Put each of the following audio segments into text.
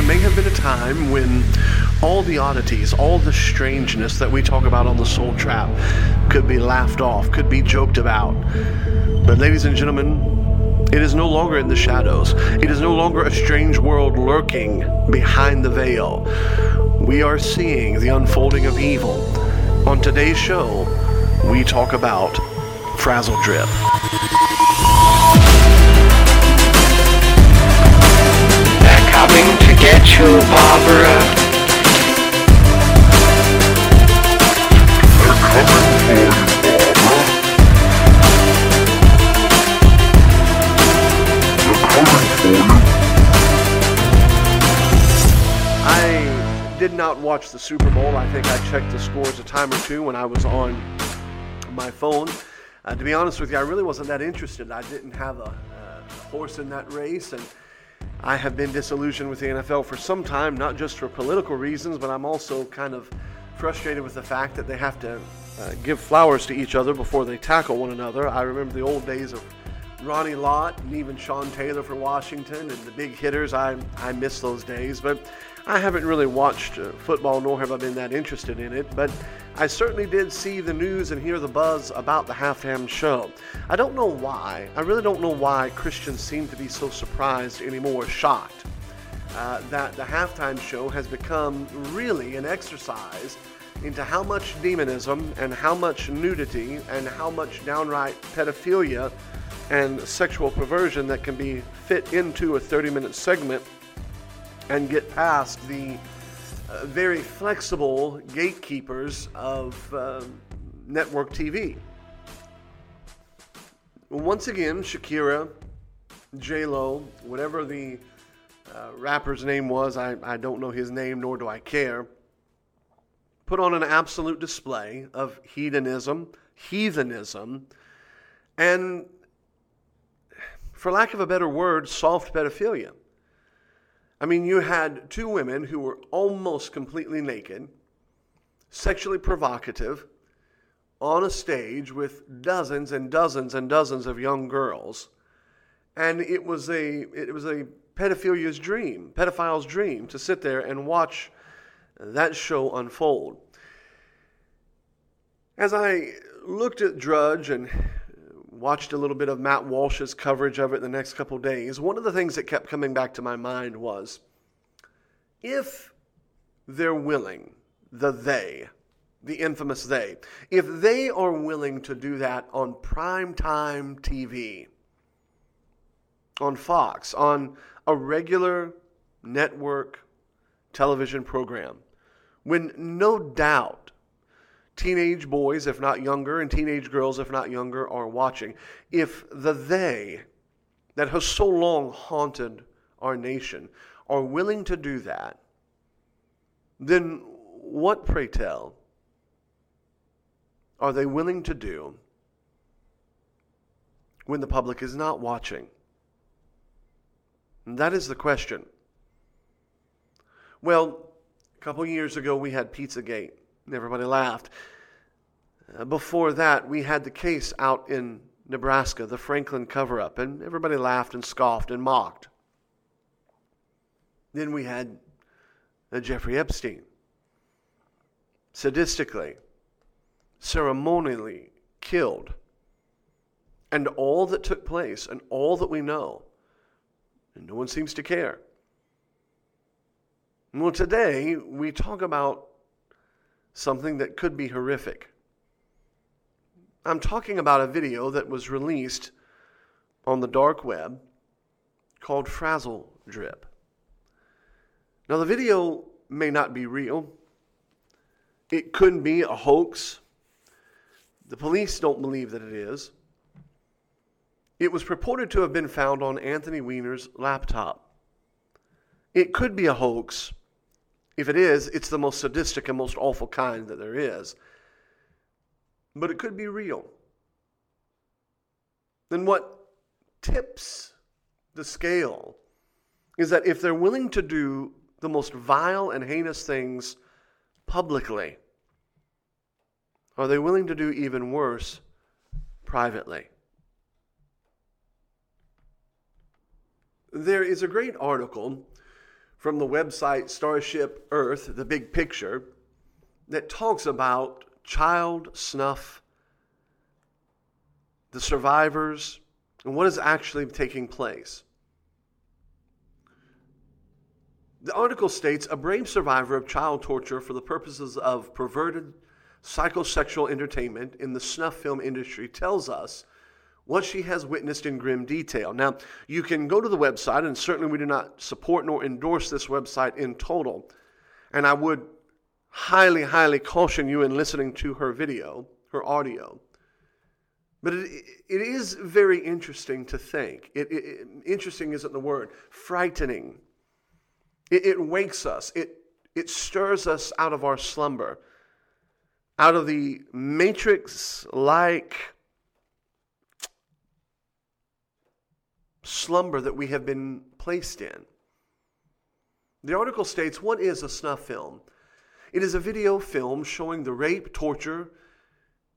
there may have been a time when all the oddities, all the strangeness that we talk about on the Soul Trap could be laughed off, could be joked about. But, ladies and gentlemen, it is no longer in the shadows. It is no longer a strange world lurking behind the veil. We are seeing the unfolding of evil. On today's show, we talk about Frazzle Drip. They're coming to get you, Barbara. I did not watch the Super Bowl. I think I checked the scores a time or two when I was on my phone. Uh, to be honest with you, I really wasn't that interested. I didn't have a, a horse in that race, and I have been disillusioned with the NFL for some time, not just for political reasons, but I'm also kind of frustrated with the fact that they have to uh, give flowers to each other before they tackle one another. I remember the old days of Ronnie Lott and even Sean Taylor for Washington and the big hitters. I, I miss those days, but I haven't really watched uh, football nor have I been that interested in it. But I certainly did see the news and hear the buzz about the halftime show. I don't know why. I really don't know why Christians seem to be so surprised anymore, shocked. Uh, that the halftime show has become really an exercise into how much demonism and how much nudity and how much downright pedophilia and sexual perversion that can be fit into a 30 minute segment and get past the uh, very flexible gatekeepers of uh, network TV. Once again, Shakira, J Lo, whatever the uh, rapper's name was, I, I don't know his name nor do I care, put on an absolute display of hedonism, heathenism, and for lack of a better word, soft pedophilia. I mean, you had two women who were almost completely naked, sexually provocative, on a stage with dozens and dozens and dozens of young girls. And it was a it was a pedophilia's dream, pedophile's dream, to sit there and watch that show unfold. As I looked at Drudge and watched a little bit of Matt Walsh's coverage of it the next couple days, one of the things that kept coming back to my mind was if they're willing, the they, the infamous they, if they are willing to do that on prime time TV, on Fox, on a regular network television program, when no doubt teenage boys, if not younger, and teenage girls, if not younger, are watching, if the they that has so long haunted our nation are willing to do that, then what, pray tell, are they willing to do when the public is not watching? And that is the question. Well, a couple years ago, we had Pizzagate, and everybody laughed. Uh, before that, we had the case out in Nebraska, the Franklin cover up, and everybody laughed and scoffed and mocked. Then we had uh, Jeffrey Epstein, sadistically, ceremonially killed. And all that took place and all that we know, and no one seems to care. Well, today we talk about something that could be horrific. I'm talking about a video that was released on the dark web called Frazzle Drip. Now, the video may not be real, it could be a hoax. The police don't believe that it is. It was purported to have been found on Anthony Weiner's laptop. It could be a hoax. If it is, it's the most sadistic and most awful kind that there is. But it could be real. Then what tips the scale is that if they're willing to do the most vile and heinous things publicly, are they willing to do even worse privately? There is a great article from the website Starship Earth, the big picture, that talks about child snuff, the survivors, and what is actually taking place. The article states a brave survivor of child torture for the purposes of perverted psychosexual entertainment in the snuff film industry tells us what she has witnessed in grim detail. Now, you can go to the website, and certainly we do not support nor endorse this website in total. And I would highly, highly caution you in listening to her video, her audio. But it, it is very interesting to think. It, it, interesting isn't the word, frightening. It, it wakes us, it, it stirs us out of our slumber, out of the matrix like slumber that we have been placed in. The article states What is a snuff film? It is a video film showing the rape, torture,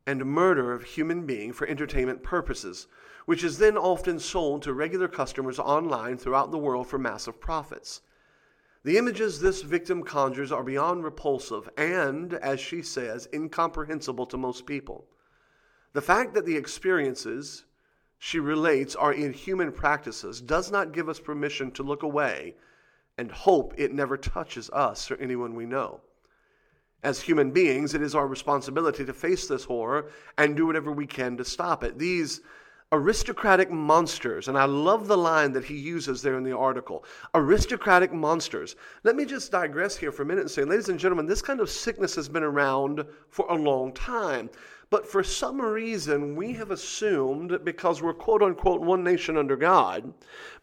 and murder of human being for entertainment purposes, which is then often sold to regular customers online throughout the world for massive profits. The images this victim conjures are beyond repulsive and, as she says, incomprehensible to most people. The fact that the experiences she relates are inhuman practices does not give us permission to look away and hope it never touches us or anyone we know. As human beings, it is our responsibility to face this horror and do whatever we can to stop it. These aristocratic monsters, and I love the line that he uses there in the article aristocratic monsters. Let me just digress here for a minute and say, ladies and gentlemen, this kind of sickness has been around for a long time. But for some reason, we have assumed because we're quote unquote one nation under God,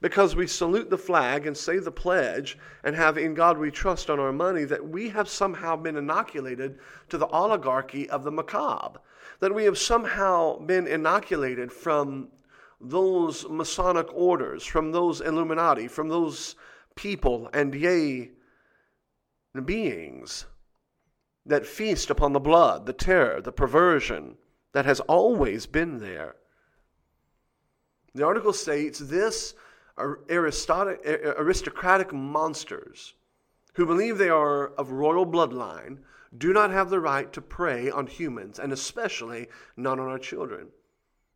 because we salute the flag and say the pledge and have in God we trust on our money, that we have somehow been inoculated to the oligarchy of the macabre. That we have somehow been inoculated from those Masonic orders, from those Illuminati, from those people and yea, beings that feast upon the blood, the terror, the perversion that has always been there. The article states this aristocratic monsters who believe they are of royal bloodline do not have the right to prey on humans, and especially not on our children.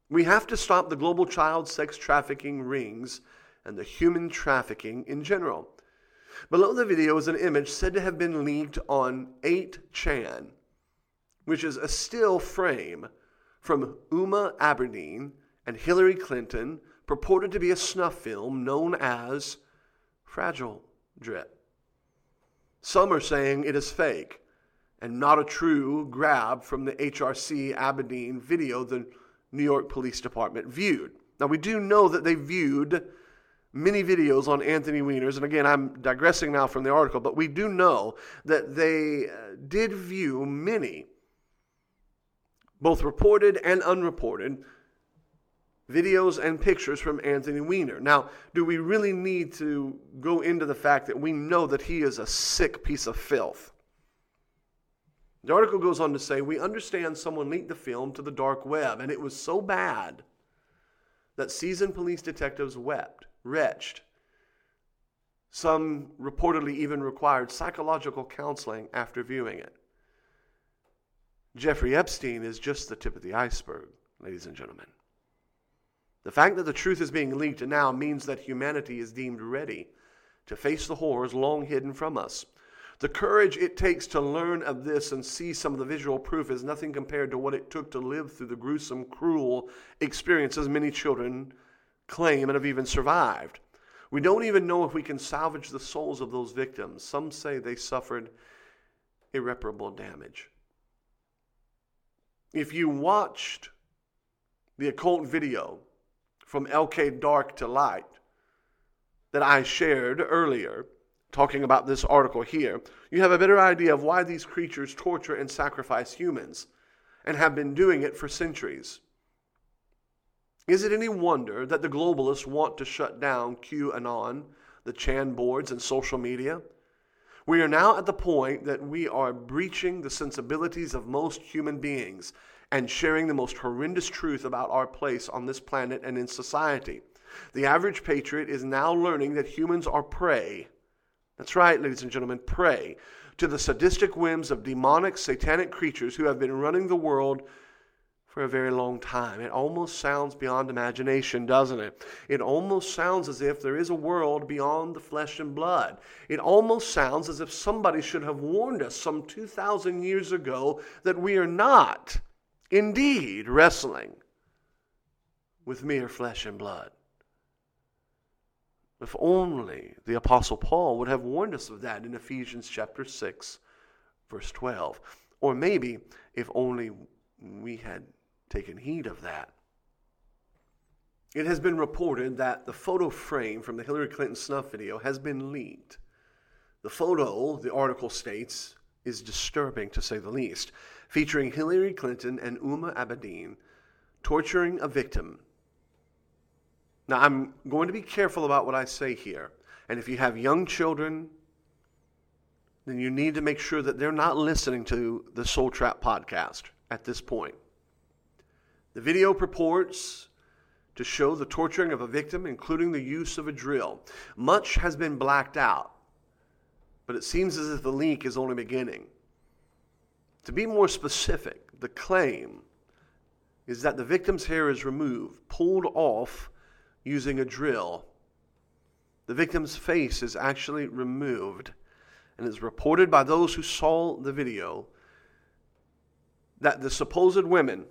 We have to stop the global child sex trafficking rings and the human trafficking in general. Below the video is an image said to have been leaked on 8chan, which is a still frame from Uma Abedin and Hillary Clinton, purported to be a snuff film known as Frazzle Drip. Some are saying it is fake and not a true grab from the HRC Abedin video the New York Police Department viewed. Now, we do know that they viewed many videos on Anthony Weiner's, and again, I'm digressing now from the article, but we do know that they uh, did view many, both reported and unreported, videos and pictures from Anthony Weiner. Now, do we really need to go into the fact that we know that he is a sick piece of filth? The article goes on to say, We understand someone leaked the film to the dark web, and it was so bad that seasoned police detectives wept wretched. Some reportedly even required psychological counseling after viewing it. Jeffrey Epstein is just the tip of the iceberg, ladies and gentlemen. The fact that the truth is being leaked now means that humanity is deemed ready to face the horrors long hidden from us. The courage it takes to learn of this and see some of the visual proof is nothing compared to what it took to live through the gruesome, cruel experiences many children claim and have even survived. We don't even know if we can salvage the souls of those victims. Some say they suffered irreparable damage. If you watched the occult video from LK Dark to Light that I shared earlier, talking about this article here, you have a better idea of why these creatures torture and sacrifice humans and have been doing it for centuries. Is it any wonder that the globalists want to shut down QAnon, the Chan boards, and social media? We are now at the point that we are breaching the sensibilities of most human beings and sharing the most horrendous truth about our place on this planet and in society. The average patriot is now learning that humans are prey That's right, ladies and gentlemen, prey to the sadistic whims of demonic, satanic creatures who have been running the world for a very long time. It almost sounds beyond imagination, doesn't it? It almost sounds as if there is a world beyond the flesh and blood. It almost sounds as if somebody should have warned us some 2,000 years ago that we are not indeed wrestling with mere flesh and blood. If only the Apostle Paul would have warned us of that in Ephesians chapter 6, verse 12. Or maybe if only we had taken heed of that. It has been reported that the photo frame from the Hillary Clinton snuff video has been leaked. The photo, the article states, is disturbing to say the least, featuring Hillary Clinton and Uma Abedin torturing a victim. Now, I'm going to be careful about what I say here. And if you have young children, then you need to make sure that they're not listening to the Soul Trap podcast at this point. The video purports to show the torturing of a victim, including the use of a drill. Much has been blacked out, but it seems as if the leak is only beginning. To be more specific, the claim is that the victim's hair is removed, pulled off using a drill. The victim's face is actually removed, and it's reported by those who saw the video that the supposed women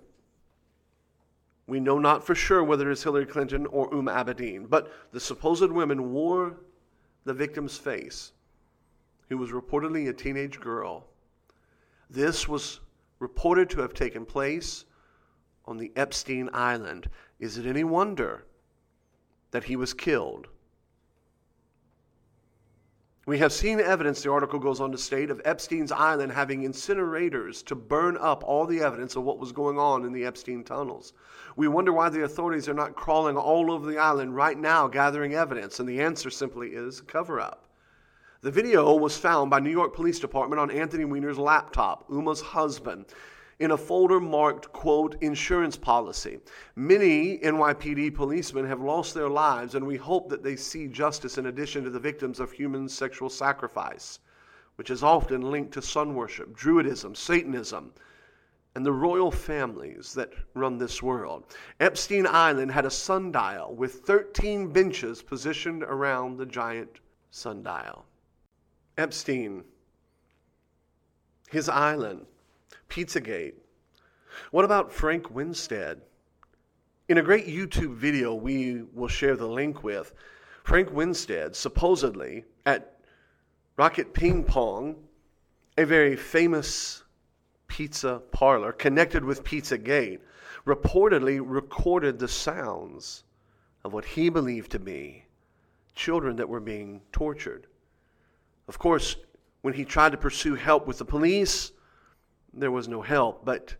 we know not for sure whether it's Hillary Clinton or Huma Abedin, but the supposed women wore the victim's face, who was reportedly a teenage girl. This was reported to have taken place on the Epstein Island. Is it any wonder that he was killed? We have seen evidence, the article goes on to state, of Epstein's Island having incinerators to burn up all the evidence of what was going on in the Epstein tunnels. We wonder why the authorities are not crawling all over the island right now gathering evidence, and the answer simply is cover up. The video was found by New York Police Department on Anthony Weiner's laptop, Uma's husband, in a folder marked, quote, insurance policy. Many NYPD policemen have lost their lives, and we hope that they see justice in addition to the victims of human sexual sacrifice, which is often linked to sun worship, Druidism, Satanism, and the royal families that run this world. Epstein Island had a sundial with 13 benches positioned around the giant sundial. Epstein, his island, Pizzagate. What about Frank Winstead? In a great YouTube video we will share the link with, Frank Winstead supposedly at Rocket Ping Pong, a very famous pizza parlor connected with Pizzagate, reportedly recorded the sounds of what he believed to be children that were being tortured. Of course, when he tried to pursue help with the police, there was no help, but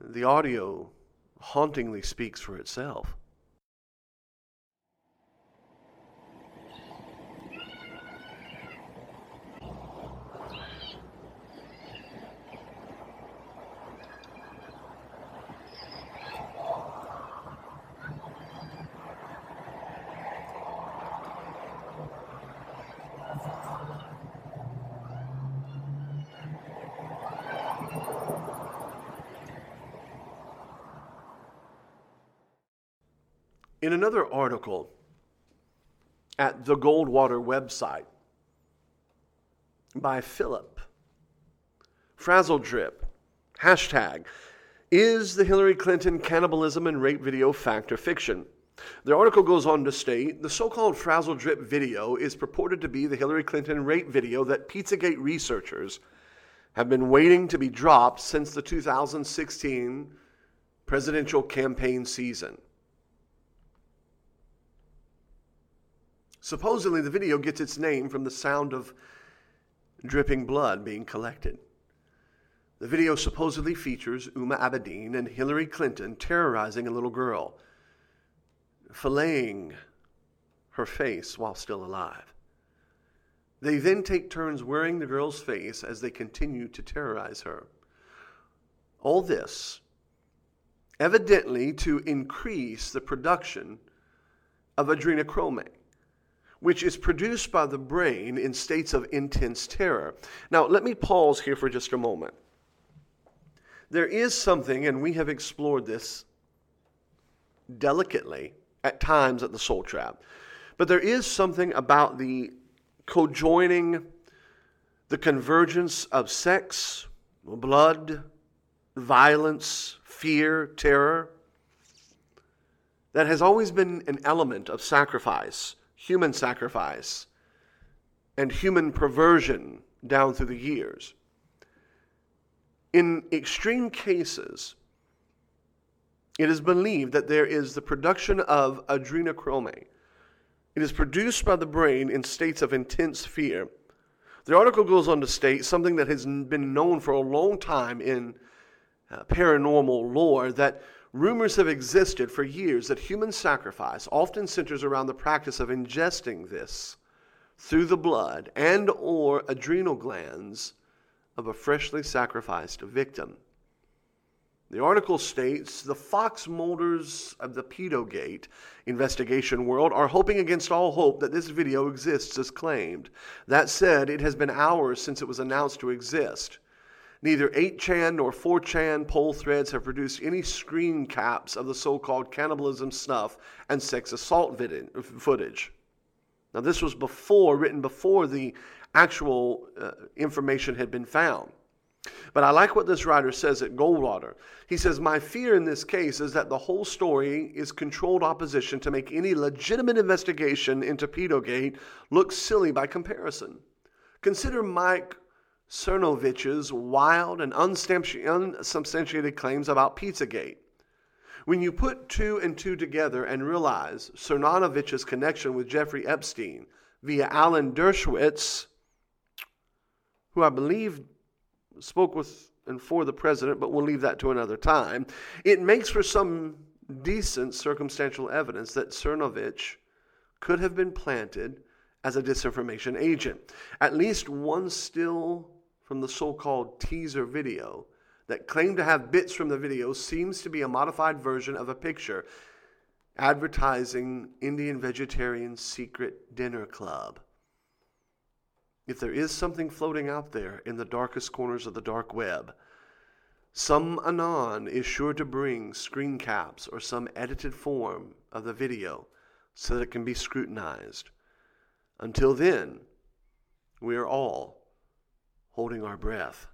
the audio hauntingly speaks for itself. In another article at the Goldwater website by Philip, Frazzle Drip, hashtag, is the Hillary Clinton cannibalism and rape video fact or fiction? The article goes on to state the so called Frazzle Drip video is purported to be the Hillary Clinton rape video that Pizzagate researchers have been waiting to be dropped since the 2016 presidential campaign season. Supposedly, the video gets its name from the sound of dripping blood being collected. The video supposedly features Huma Abedin and Hillary Clinton terrorizing a little girl, filleting her face while still alive. They then take turns wearing the girl's face as they continue to terrorize her. All this, evidently, to increase the production of adrenochrome, which is produced by the brain in states of intense terror. Now, let me pause here for just a moment. There is something, and we have explored this delicately at times at the Soul Trap, but there is something about the cojoining, the convergence of sex, blood, violence, fear, terror, that has always been an element of sacrifice, human sacrifice, and human perversion down through the years. In extreme cases, it is believed that there is the production of adrenochrome. It is produced by the brain in states of intense fear. The article goes on to state something that has been known for a long time in uh, paranormal lore that rumors have existed for years that human sacrifice often centers around the practice of ingesting this through the blood and or adrenal glands of a freshly sacrificed victim. The article states the Fox Mulders of the Pedogate investigation world are hoping against all hope that this video exists as claimed. That said, it has been hours since it was announced to exist. Neither 8chan nor 4chan poll threads have produced any screen caps of the so called cannibalism snuff and sex assault footage. Now, this was before, written before the actual uh, information had been found. But I like what this writer says at Goldwater. He says, My fear in this case is that the whole story is controlled opposition to make any legitimate investigation into Pedogate look silly by comparison. Consider Mike Cernovich's wild and unsubstantiated claims about Pizzagate. When you put two and two together and realize Cernovich's connection with Jeffrey Epstein via Alan Dershowitz, who I believe spoke with and for the president, but we'll leave that to another time. It makes for some decent circumstantial evidence that Cernovich could have been planted as a disinformation agent. At least one still from the so called teaser video that claimed to have bits from the video seems to be a modified version of a picture advertising Indian vegetarian secret dinner club. If there is something floating out there in the darkest corners of the dark web, some Anon is sure to bring screen caps or some edited form of the video so that it can be scrutinized. Until then, we are all holding our breath.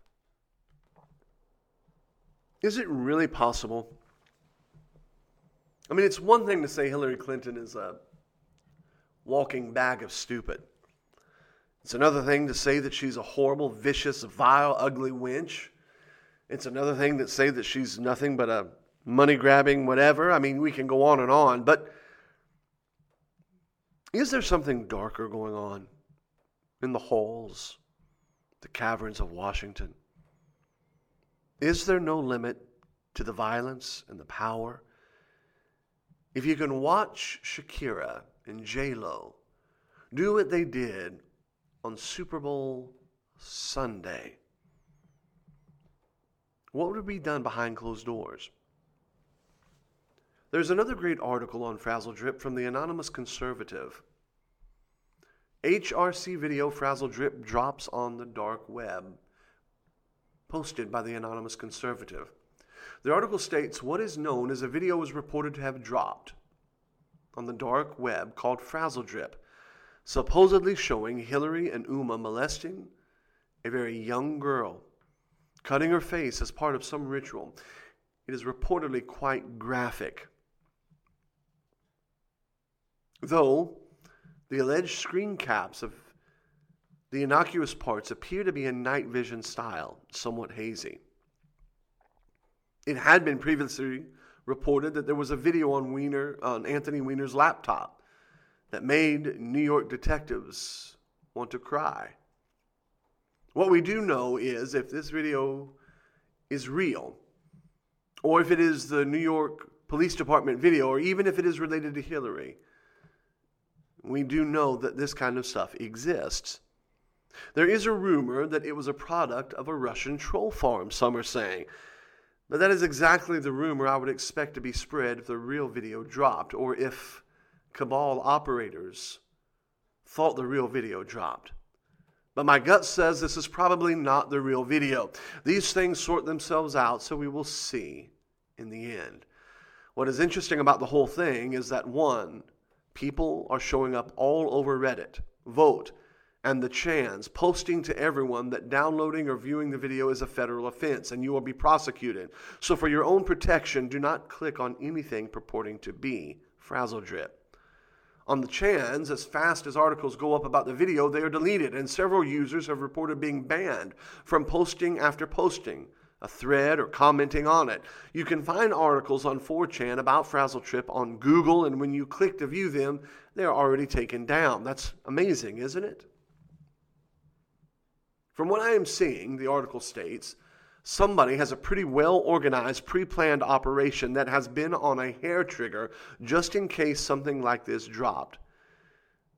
Is it really possible? I mean, it's one thing to say Hillary Clinton is a walking bag of stupid. It's another thing to say that she's a horrible, vicious, vile, ugly wench. It's another thing to say that she's nothing but a money grabbing whatever. I mean, we can go on and on, but is there something darker going on in the halls, the caverns of Washington? Is there no limit to the violence and the power? If you can watch Shakira and J Lo do what they did on Super Bowl Sunday, what would be done behind closed doors? There's another great article on Frazzle Drip from the Anonymous Conservative. HRC video Frazzle Drip drops on the dark web, posted by the Anonymous Conservative. The article states what is known as a video was reported to have dropped on the dark web called Frazzle Drip supposedly showing Hillary and Uma molesting a very young girl, cutting her face as part of some ritual. It is reportedly quite graphic. Though the alleged screen caps of the innocuous parts appear to be in night vision style, somewhat hazy. It had been previously reported that there was a video on Weiner on Anthony Weiner's laptop that made New York detectives want to cry. What we do know is if this video is real, or if it is the New York Police Department video, or even if it is related to Hillary, we do know that this kind of stuff exists. There is a rumor that it was a product of a Russian troll farm, some are saying. But that is exactly the rumor I would expect to be spread if the real video dropped, or if cabal operators thought the real video dropped. But my gut says this is probably not the real video. These things sort themselves out, so we will see in the end. What is interesting about the whole thing is that one, people are showing up all over Reddit, Voat, and the Chans, posting to everyone that downloading or viewing the video is a federal offense and you will be prosecuted. So, for your own protection, do not click on anything purporting to be Frazzle Drip. On the Chans, as fast as articles go up about the video, they are deleted, and several users have reported being banned from posting after posting a thread or commenting on it. You can find articles on 4chan about Frazzle Drip on Google, and when you click to view them, they are already taken down. That's amazing, isn't it? From what I am seeing, the article states, somebody has a pretty well organized, pre planned operation that has been on a hair trigger just in case something like this dropped.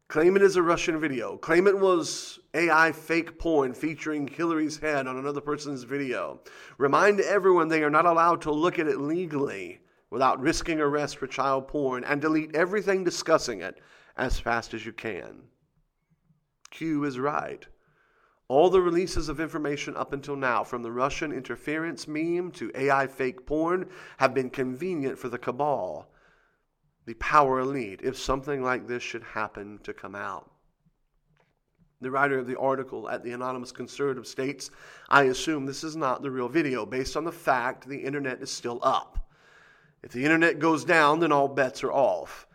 Claim it is a Russian video. Claim it was AI fake porn featuring Hillary's head on another person's video. Remind everyone they are not allowed to look at it legally without risking arrest for child porn and delete everything discussing it as fast as you can. Q is right. All the releases of information up until now, from the Russian interference meme to AI fake porn, have been convenient for the cabal, the power elite, if something like this should happen to come out. The writer of the article at the Anonymous Conservative states, I assume this is not the real video based on the fact the internet is still up. If the internet goes down, then all bets are off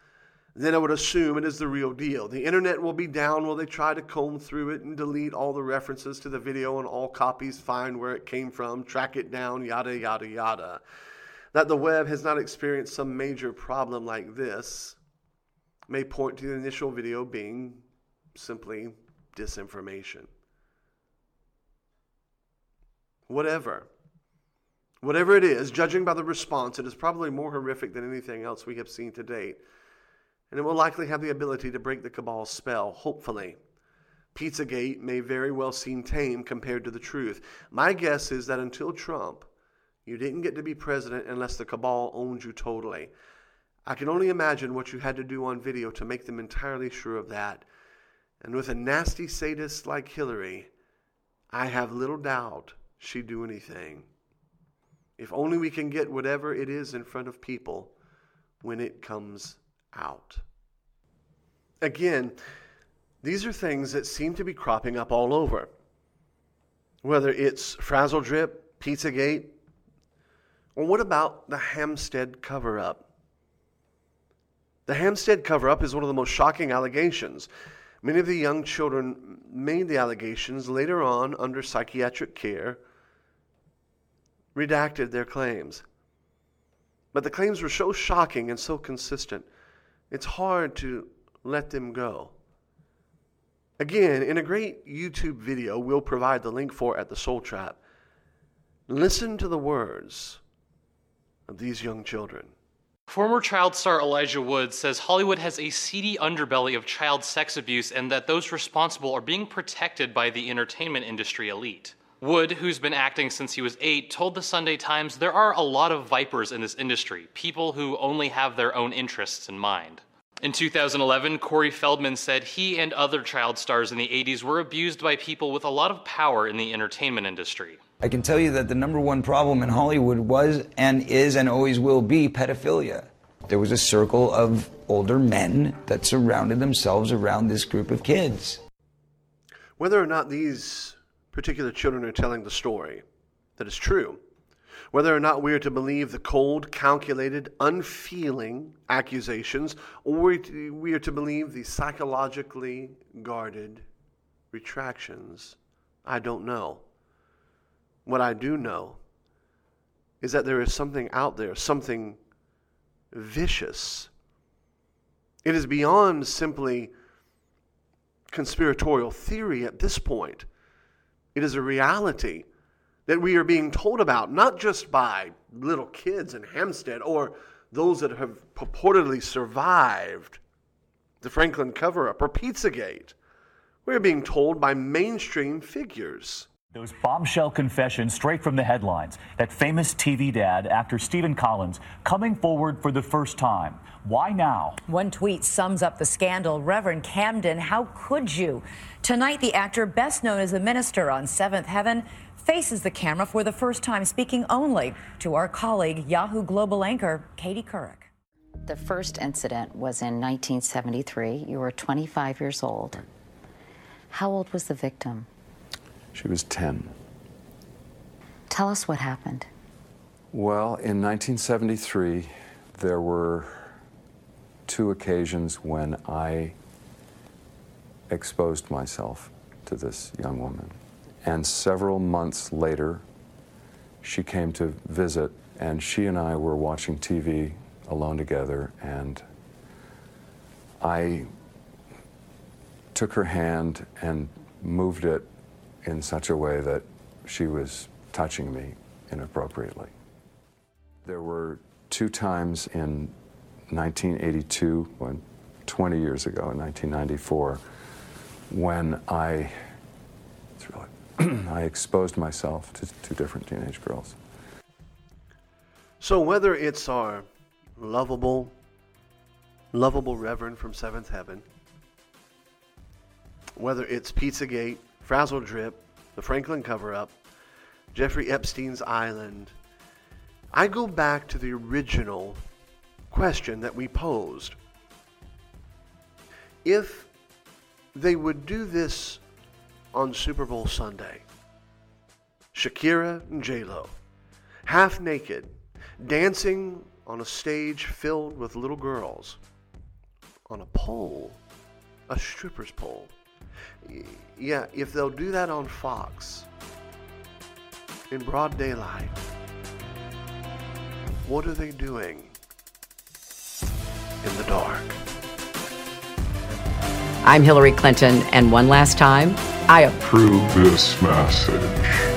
then I would assume it is the real deal. The internet will be down while they try to comb through it and delete all the references to the video and all copies, find where it came from, track it down, yada, yada, yada. That the web has not experienced some major problem like this may point to the initial video being simply disinformation. Whatever. Whatever it is, judging by the response, it is probably more horrific than anything else we have seen to date and it will likely have the ability to break the cabal's spell, hopefully. Pizzagate may very well seem tame compared to the truth. My guess is that until Trump, you didn't get to be president unless the cabal owned you totally. I can only imagine what you had to do on video to make them entirely sure of that. And with a nasty sadist like Hillary, I have little doubt she'd do anything. If only we can get whatever it is in front of people when it comes out. Again, these are things that seem to be cropping up all over. Whether it's Frazzle Drip, Pizzagate, or what about the Hampstead cover up? The Hampstead cover up is one of the most shocking allegations. Many of the young children made the allegations later on under psychiatric care, redacted their claims. But the claims were so shocking and so consistent it's hard to let them go. Again, in a great YouTube video we'll provide the link for at the Soul Trap, listen to the words these young children. Former child star Elijah Wood says Hollywood has a seedy underbelly of child sex abuse and that those responsible are being protected by the entertainment industry elite. Wood, who's been acting since he was eight, told the Sunday Times there are a lot of vipers in this industry, people who only have their own interests in mind. In 2011, Corey Feldman said he and other child stars in the 80s were abused by people with a lot of power in the entertainment industry. I can tell you that the number one problem in Hollywood was and is and always will be pedophilia. There was a circle of older men that surrounded themselves around this group of kids. Whether or not these particular children are telling the story that is true. Whether or not we are to believe the cold, calculated, unfeeling accusations, or we are to believe the psychologically guarded retractions, I don't know. What I do know is that there is something out there, something vicious. It is beyond simply conspiratorial theory at this point. It is a reality that we are being told about, not just by little kids in Hampstead or those that have purportedly survived the Franklin cover up or Pizzagate. We're being told by mainstream figures. Those bombshell confessions straight from the headlines. That famous TV dad, actor Stephen Collins, coming forward for the first time. Why now? One tweet sums up the scandal. Reverend Camden, how could you? Tonight, the actor, best known as the minister on Seventh Heaven, faces the camera for the first time, speaking only to our colleague, Yahoo Global anchor Katie Couric. The first incident was in 1973. You were 25 years old. How old was the victim? She was 10. Tell us what happened. Well, in 1973, there were two occasions when I exposed myself to this young woman. And several months later, she came to visit, and she and I were watching TV alone together, and I took her hand and moved it in such a way that she was touching me inappropriately. There were two times in 1982, when 20 years ago, in 1994, when I, really, I exposed myself to two different teenage girls. So whether it's our lovable, lovable Reverend from Seventh Heaven, whether it's Pizzagate, Frazzle Drip, the Franklin cover up, Jeffrey Epstein's Island, I go back to the original question that we posed. If they would do this on Super Bowl Sunday, Shakira and J-Lo, half naked, dancing on a stage filled with little girls, on a pole, a stripper's pole. Yeah, if they'll do that on Fox in broad daylight, what are they doing in the dark? I'm Hillary Clinton, and one last time, I approve this message.